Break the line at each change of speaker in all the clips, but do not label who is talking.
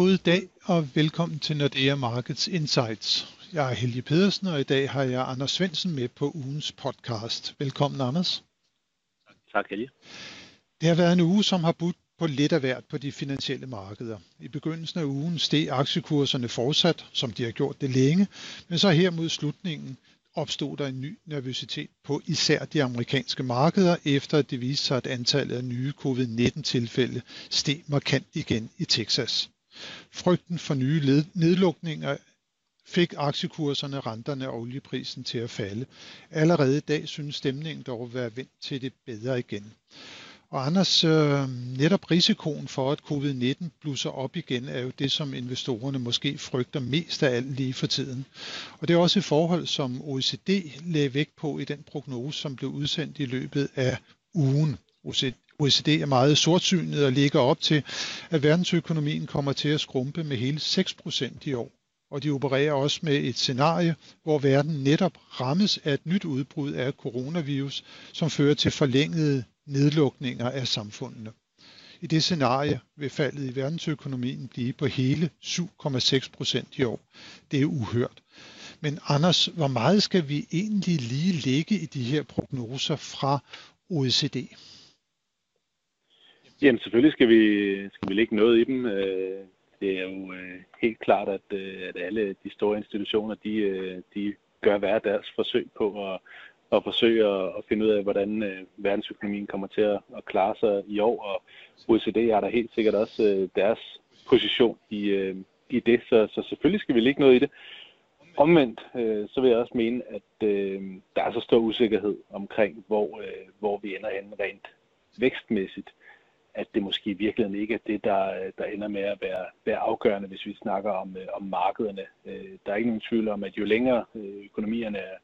God dag og velkommen til Nordea Markets Insights. Jeg er Helge Pedersen, og i dag har jeg Anders Svensen med på ugens podcast. Velkommen, Anders.
Tak, Helge.
Det har været en uge, som har budt på lidt af hvert på de finansielle markeder. I begyndelsen af ugen steg aktiekurserne fortsat, som de har gjort det længe, men så her mod slutningen opstod der en ny nervøsitet på især de amerikanske markeder, efter at det viste sig, at antallet af nye covid-19-tilfælde steg markant igen i Texas. Frygten for nye nedlukninger fik aktiekurserne, renterne og olieprisen til at falde. Allerede i dag synes stemningen dog at være vendt til det bedre igen. Og Anders, øh, netop risikoen for, at covid-19 blusser op igen, er jo det, som investorerne måske frygter mest af alt lige for tiden. Og det er også et forhold, som OECD lagde vægt på i den prognose, som blev udsendt i løbet af ugen. OECD er meget sortsynet og ligger op til, at verdensøkonomien kommer til at skrumpe med hele 6% i år. Og de opererer også med et scenarie, hvor verden netop rammes af et nyt udbrud af coronavirus, som fører til forlængede nedlukninger af samfundene. I det scenarie vil faldet i verdensøkonomien blive på hele 7,6 procent i år. Det er uhørt. Men Anders, hvor meget skal vi egentlig lige lægge i de her prognoser fra OECD?
Jamen selvfølgelig skal vi, skal vi lægge noget i dem. Øh, det er jo øh, helt klart, at, øh, at alle de store institutioner, de, de gør hver deres forsøg på at, at forsøge at, finde ud af, hvordan verdensøkonomien kommer til at, klare sig i år. Og OECD har der helt sikkert også deres position i, i det, så, så selvfølgelig skal vi lægge noget i det. Omvendt, øh, så vil jeg også mene, at øh, der er så stor usikkerhed omkring, hvor, øh, hvor vi ender hen rent vækstmæssigt, at det måske i virkeligheden ikke er det, der, øh, der ender med at være, være afgørende, hvis vi snakker om, øh, om markederne. Øh, der er ikke nogen tvivl om, at jo længere øh, økonomierne er,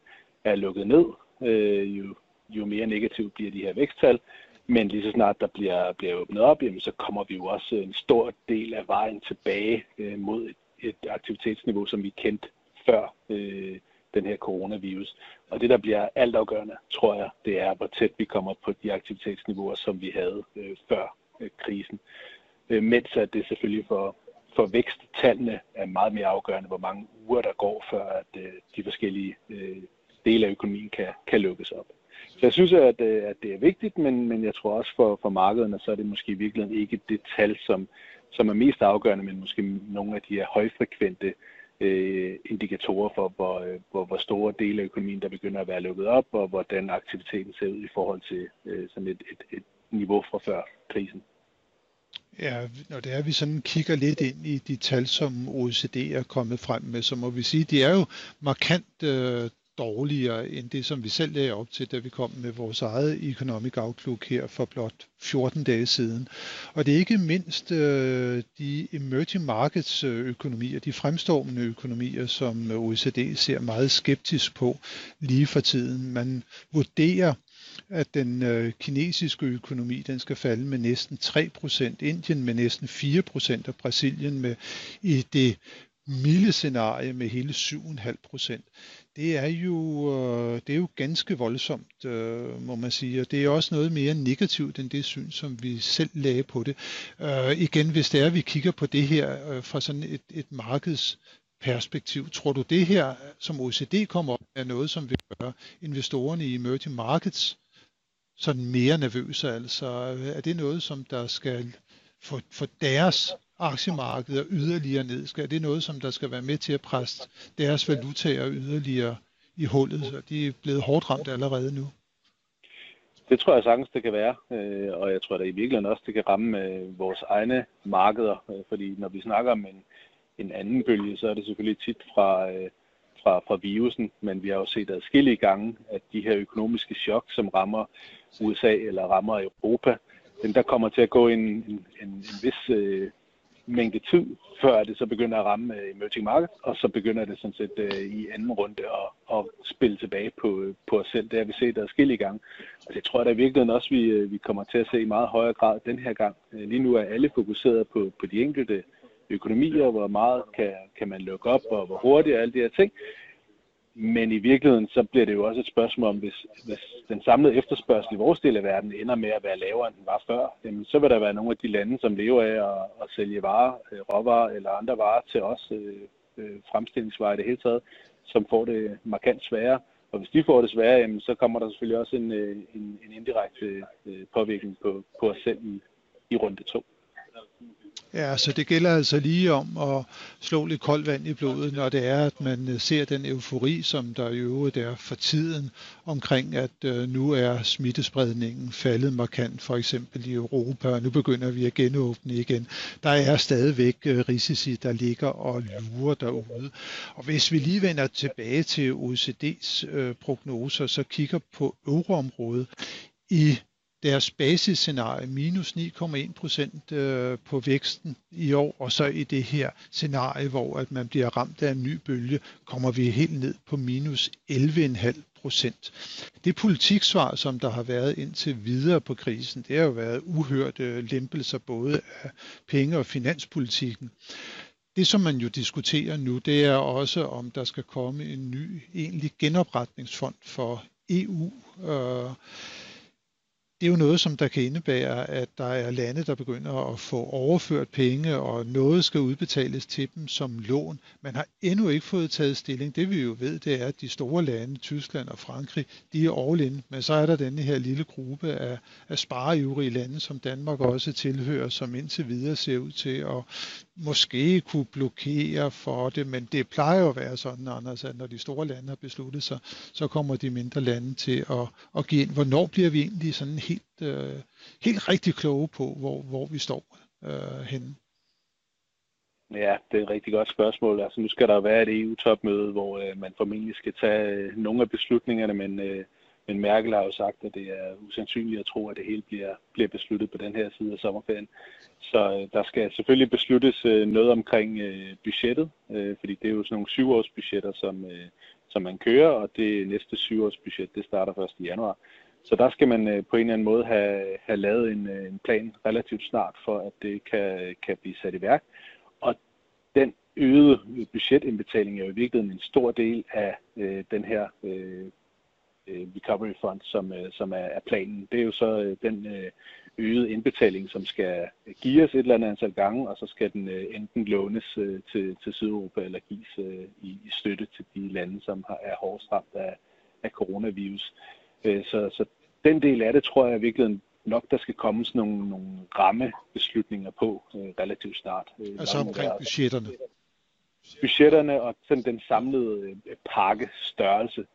er lukket ned, øh, jo, jo mere negativt bliver de her væksttal. Men lige så snart der bliver, bliver åbnet op, jamen, så kommer vi jo også en stor del af vejen tilbage øh, mod et, et aktivitetsniveau, som vi kendte før øh, den her coronavirus. Og det, der bliver altafgørende, tror jeg, det er, hvor tæt vi kommer på de aktivitetsniveauer, som vi havde øh, før øh, krisen. Øh, mens at det selvfølgelig for, for væksttallene er meget mere afgørende, hvor mange uger der går, før at øh, de forskellige øh, dele af økonomien kan, kan lukkes op. Så jeg synes, at, øh, at det er vigtigt, men, men jeg tror også for, for markederne, så er det måske i virkeligheden ikke det tal, som, som er mest afgørende, men måske nogle af de her højfrekvente øh, indikatorer for, hvor, øh, hvor, hvor store dele af økonomien, der begynder at være lukket op, og hvordan aktiviteten ser ud i forhold til øh, sådan et, et, et niveau fra før krisen.
Ja, når det er, at vi sådan kigger lidt ind i de tal, som OECD er kommet frem med, så må vi sige, at de er jo markant øh, dårligere end det, som vi selv lagde op til, da vi kom med vores eget Economic Outlook her for blot 14 dage siden. Og det er ikke mindst øh, de emerging markets øh, økonomier, de fremstående økonomier, som øh, OECD ser meget skeptisk på lige for tiden. Man vurderer, at den øh, kinesiske økonomi den skal falde med næsten 3%, Indien med næsten 4% og Brasilien med i det milde scenarie med hele 7,5 procent. Det er jo øh, det er jo ganske voldsomt, øh, må man sige, og det er også noget mere negativt end det syn, som vi selv lagde på det. Øh, igen, hvis det er, at vi kigger på det her øh, fra sådan et, et markeds perspektiv. Tror du det her, som OECD kommer op, er noget, som vil gøre investorerne i emerging markets sådan mere nervøse? Altså, er det noget, som der skal få, få deres aktiemarkeder yderligere ned? Skal det noget, som der skal være med til at presse deres valutaer yderligere i hullet, så de er blevet hårdt ramt allerede nu?
Det tror jeg sagtens, det kan være, øh, og jeg tror da i virkeligheden også, det kan ramme øh, vores egne markeder, øh, fordi når vi snakker om en, en anden bølge, så er det selvfølgelig tit fra, fra, fra virusen, men vi har jo set adskillige gange, at de her økonomiske chok, som rammer USA eller rammer Europa, den der kommer til at gå en, en, en, en vis øh, mængde tid, før det så begynder at ramme øh, emerging market, og så begynder det sådan set øh, i anden runde at, at spille tilbage på, øh, på os selv. Det har vi set adskillige gange, og det tror jeg da i virkeligheden også, vi, øh, vi kommer til at se i meget højere grad den her gang. Lige nu er alle fokuseret på, på de enkelte økonomier, hvor meget kan, kan man lukke op, og hvor hurtigt og alle de her ting men i virkeligheden, så bliver det jo også et spørgsmål om, hvis, hvis den samlede efterspørgsel i vores del af verden ender med at være lavere, end den var før, jamen, så vil der være nogle af de lande, som lever af at, at sælge varer, øh, råvarer eller andre varer til os, øh, øh, fremstillingsvarer i det hele taget, som får det markant sværere. Og hvis de får det sværere, jamen, så kommer der selvfølgelig også en, øh, en, en indirekte øh, påvirkning på, på os selv i, i runde to.
Ja, så det gælder altså lige om at slå lidt koldt vand i blodet, når det er, at man øh, ser den eufori, som der i øvrigt er for tiden omkring, at øh, nu er smittespredningen faldet markant, for eksempel i Europa, og nu begynder vi at genåbne igen. Der er stadigvæk øh, risici, der ligger og lurer derude. Og hvis vi lige vender tilbage til OECD's prognoser, så kigger på euroområdet, i deres basisscenarie minus 9,1 procent øh, på væksten i år, og så i det her scenarie, hvor at man bliver ramt af en ny bølge, kommer vi helt ned på minus 11,5 procent. Det politiksvar, som der har været indtil videre på krisen, det har jo været uhørte lempelser både af penge- og finanspolitikken. Det, som man jo diskuterer nu, det er også, om der skal komme en ny egentlig genopretningsfond for EU. Øh, det er jo noget, som der kan indebære, at der er lande, der begynder at få overført penge, og noget skal udbetales til dem som lån. Man har endnu ikke fået taget stilling. Det vi jo ved, det er, at de store lande, Tyskland og Frankrig, de er all in. Men så er der denne her lille gruppe af, af spareivrige lande, som Danmark også tilhører, som indtil videre ser ud til at måske kunne blokere for det, men det plejer jo at være sådan, Anders, at når de store lande har besluttet sig, så kommer de mindre lande til at, at give ind. Hvornår bliver vi egentlig sådan helt, øh, helt rigtig kloge på, hvor, hvor vi står øh, henne?
Ja, det er et rigtig godt spørgsmål. Altså, nu skal der være et EU-topmøde, hvor øh, man formentlig skal tage øh, nogle af beslutningerne, men øh, men Merkel har jo sagt, at det er usandsynligt at tro, at det hele bliver, bliver besluttet på den her side af sommerferien. Så øh, der skal selvfølgelig besluttes øh, noget omkring øh, budgettet, øh, fordi det er jo sådan nogle syvårsbudgetter, som, øh, som man kører, og det næste syvårsbudget, det starter 1. januar. Så der skal man øh, på en eller anden måde have, have lavet en, øh, en plan relativt snart, for at det kan, kan blive sat i værk. Og den øgede budgetindbetaling er jo i virkeligheden en stor del af øh, den her øh, øh, recovery fund, som, øh, som er, er planen. Det er jo så øh, den øh, øgede indbetaling, som skal gives et eller andet antal gange, og så skal den øh, enten lånes øh, til, til Sydeuropa eller gives øh, i, i støtte til de lande, som har, er hårdest ramt af, af coronavirus. Øh, så, så den del af det tror jeg virkelig nok, der skal komme sådan nogle, nogle rammebeslutninger på øh, relativt snart.
Øh, altså omkring budgetterne?
Budgetterne og sådan den samlede øh, pakke størrelse.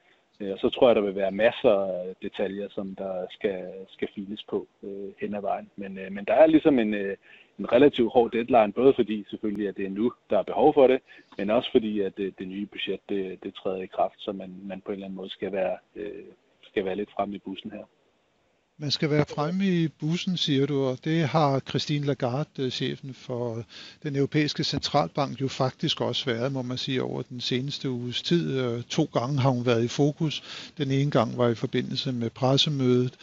Øh, og så tror jeg, der vil være masser af detaljer, som der skal, skal files på øh, hen ad vejen. Men, øh, men der er ligesom en, øh, en relativt hård deadline, både fordi selvfølgelig, at det er nu, der er behov for det, men også fordi, at det, det nye budget, det, det træder i kraft, så man, man på en eller anden måde skal være, øh, skal være lidt frem i bussen her.
Man skal være fremme i bussen, siger du, og det har Christine Lagarde, øh, chefen for den europæiske centralbank, jo faktisk også været, må man sige, over den seneste uges tid. Øh, to gange har hun været i fokus. Den ene gang var i forbindelse med pressemødet,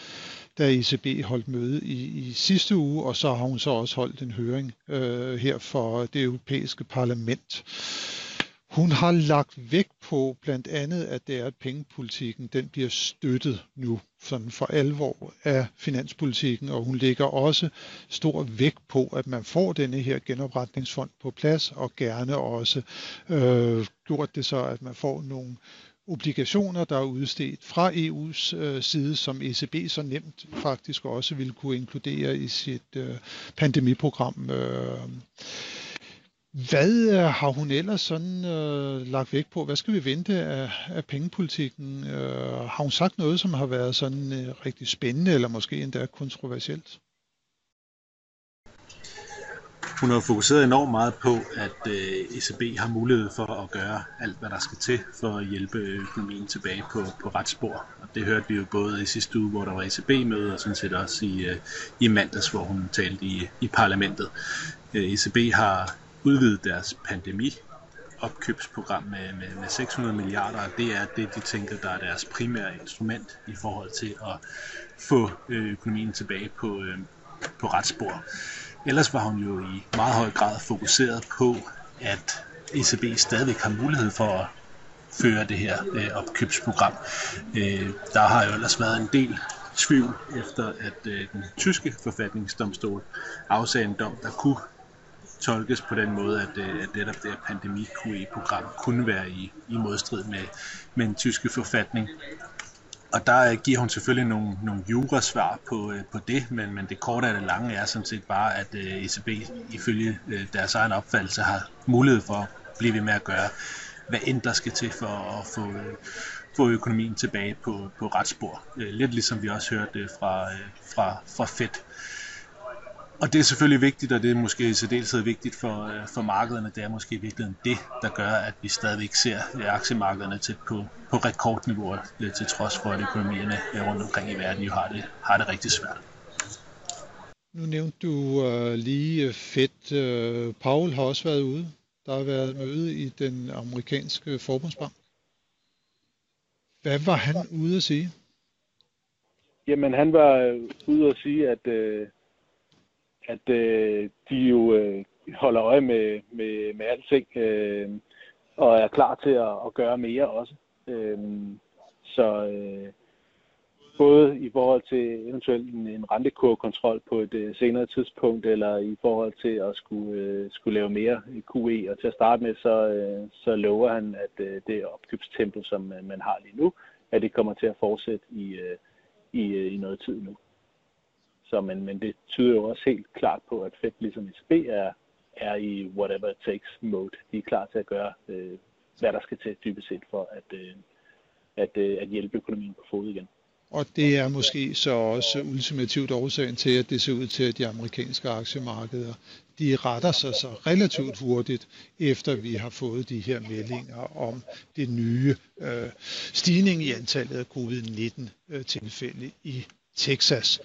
da ECB holdt møde i, i sidste uge, og så har hun så også holdt en høring øh, her for det europæiske parlament. Hun har lagt vægt på blandt andet, at det er, at pengepolitikken den bliver støttet nu sådan for alvor af finanspolitikken, og hun lægger også stor vægt på, at man får denne her genopretningsfond på plads, og gerne også øh, gjort det så, at man får nogle obligationer, der er udstedt fra EU's øh, side, som ECB så nemt faktisk også ville kunne inkludere i sit øh, pandemiprogram. Øh, hvad øh, har hun ellers sådan øh, lagt vægt på? Hvad skal vi vente af, af pengepolitikken? Øh, har hun sagt noget, som har været sådan øh, rigtig spændende, eller måske endda kontroversielt?
Hun har fokuseret enormt meget på, at øh, ECB har mulighed for at gøre alt, hvad der skal til for at hjælpe øh, økonomien tilbage på, på ret spor. Og det hørte vi jo både i sidste uge, hvor der var ECB-møde, og sådan set også i, øh, i mandags, hvor hun talte i, i parlamentet. Øh, ECB har udvide deres pandemi opkøbsprogram med, med, med 600 milliarder, og det er det, de tænker, der er deres primære instrument i forhold til at få øh, økonomien tilbage på, øh, på ret spor. Ellers var hun jo i meget høj grad fokuseret på, at ECB stadigvæk har mulighed for at føre det her øh, opkøbsprogram. Øh, der har jo ellers været en del tvivl efter, at øh, den tyske forfatningsdomstol afsagde en dom, der kunne tolkes på den måde, at, øh, at netop det her pandemi-QE-program kunne være i, i modstrid med, med en tyske forfatning. Og der øh, giver hun selvfølgelig nogle, nogle jurasvar på, øh, på det, men, men det korte af det lange er sådan set bare, at ECB ifølge deres egen opfattelse har mulighed for at blive ved med at gøre, hvad end der skal til for at få, få økonomien tilbage på, på retsspor. spor. lidt ligesom vi også hørte fra, fra, fra Fed og det er selvfølgelig vigtigt, og det er måske i særdeleshed vigtigt for, øh, for markederne. Det er måske i virkeligheden det, der gør, at vi stadigvæk ser aktiemarkederne til på, på rekordniveauer, øh, til trods for, at økonomierne rundt omkring i verden jo har det, har det rigtig svært.
Nu nævnte du uh, lige fedt. Uh, Paul har også været ude. Der har været møde i den amerikanske forbundsbank. Hvad var han ude at sige?
Jamen, han var ude at sige, at, uh at øh, de jo øh, holder øje med, med, med alting, øh, og er klar til at, at gøre mere også. Øh, så øh, både i forhold til eventuelt en, en rentekurkontrol på et øh, senere tidspunkt, eller i forhold til at skulle, øh, skulle lave mere QE. Og til at starte med, så, øh, så lover han, at øh, det opkøbstempo, som øh, man har lige nu, at det kommer til at fortsætte i, øh, i, øh, i noget tid nu. Så, men, men det tyder jo også helt klart på, at Fed ligesom ECB er, er i whatever it takes mode. De er klar til at gøre, øh, hvad der skal til dybest set for at, øh, at, øh, at hjælpe økonomien på fod igen.
Og det er måske så også ultimativt årsagen til, at det ser ud til, at de amerikanske aktiemarkeder de retter sig så relativt hurtigt, efter vi har fået de her meldinger om det nye øh, stigning i antallet af covid-19 øh, tilfælde i Texas.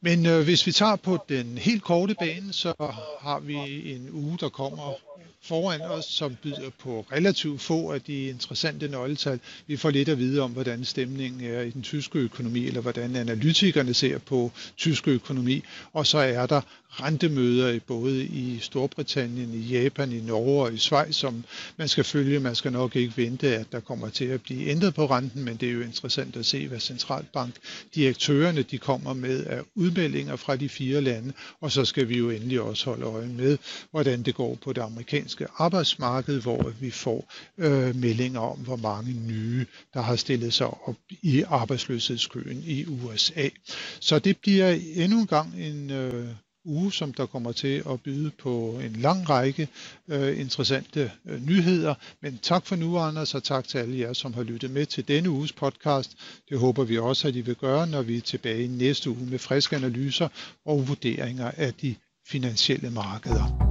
Men øh, hvis vi tager på den helt korte bane, så har vi en uge, der kommer foran os, som byder på relativt få af de interessante nøgletal. Vi får lidt at vide om, hvordan stemningen er i den tyske økonomi, eller hvordan analytikerne ser på tysk økonomi. Og så er der rentemøder både i Storbritannien, i Japan, i Norge og i Schweiz, som man skal følge. Man skal nok ikke vente, at der kommer til at blive ændret på renten, men det er jo interessant at se, hvad centralbankdirektørerne de kommer med af udmeldinger fra de fire lande, og så skal vi jo endelig også holde øje med, hvordan det går på det amerikanske arbejdsmarked, hvor vi får øh, meldinger om, hvor mange nye, der har stillet sig op i arbejdsløshedskøen i USA. Så det bliver endnu en gang en øh, uge, som der kommer til at byde på en lang række øh, interessante øh, nyheder. Men tak for nu, Anders, og tak til alle jer, som har lyttet med til denne uges podcast. Det håber vi også, at I vil gøre, når vi er tilbage næste uge med friske analyser og vurderinger af de finansielle markeder.